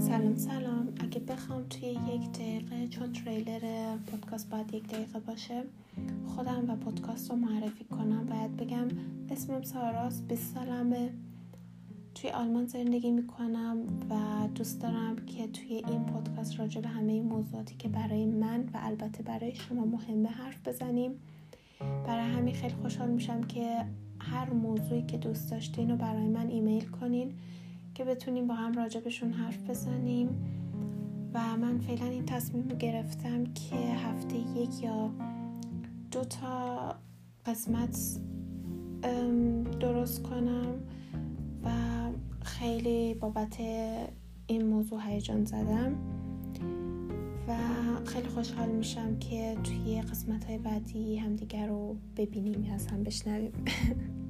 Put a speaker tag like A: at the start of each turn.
A: سلام سلام. اگه بخوام توی یک دقیقه چون تریلر پادکست باید یک دقیقه باشه خودم و پادکست رو معرفی کنم. باید بگم اسمم ساراست 20 سالمه توی آلمان زندگی می‌کنم و دوست دارم که توی این پادکست راجع به همه موضوعاتی که برای من و البته برای شما مهمه حرف بزنیم. برای همین خیلی خوشحال میشم که هر موضوعی که دوست داشتین رو برای من ایمیل کنین. که بتونیم با هم راجبشون حرف بزنیم. و من فعلا این تصمیم رو گرفتم که هفته یک یا دو تا قسمت درست کنم و خیلی بابت این موضوع هیجان زدم. و خیلی خوشحال میشم که توی قسمت های بعدی همدیگر رو ببینیم یا از هم بشنویم.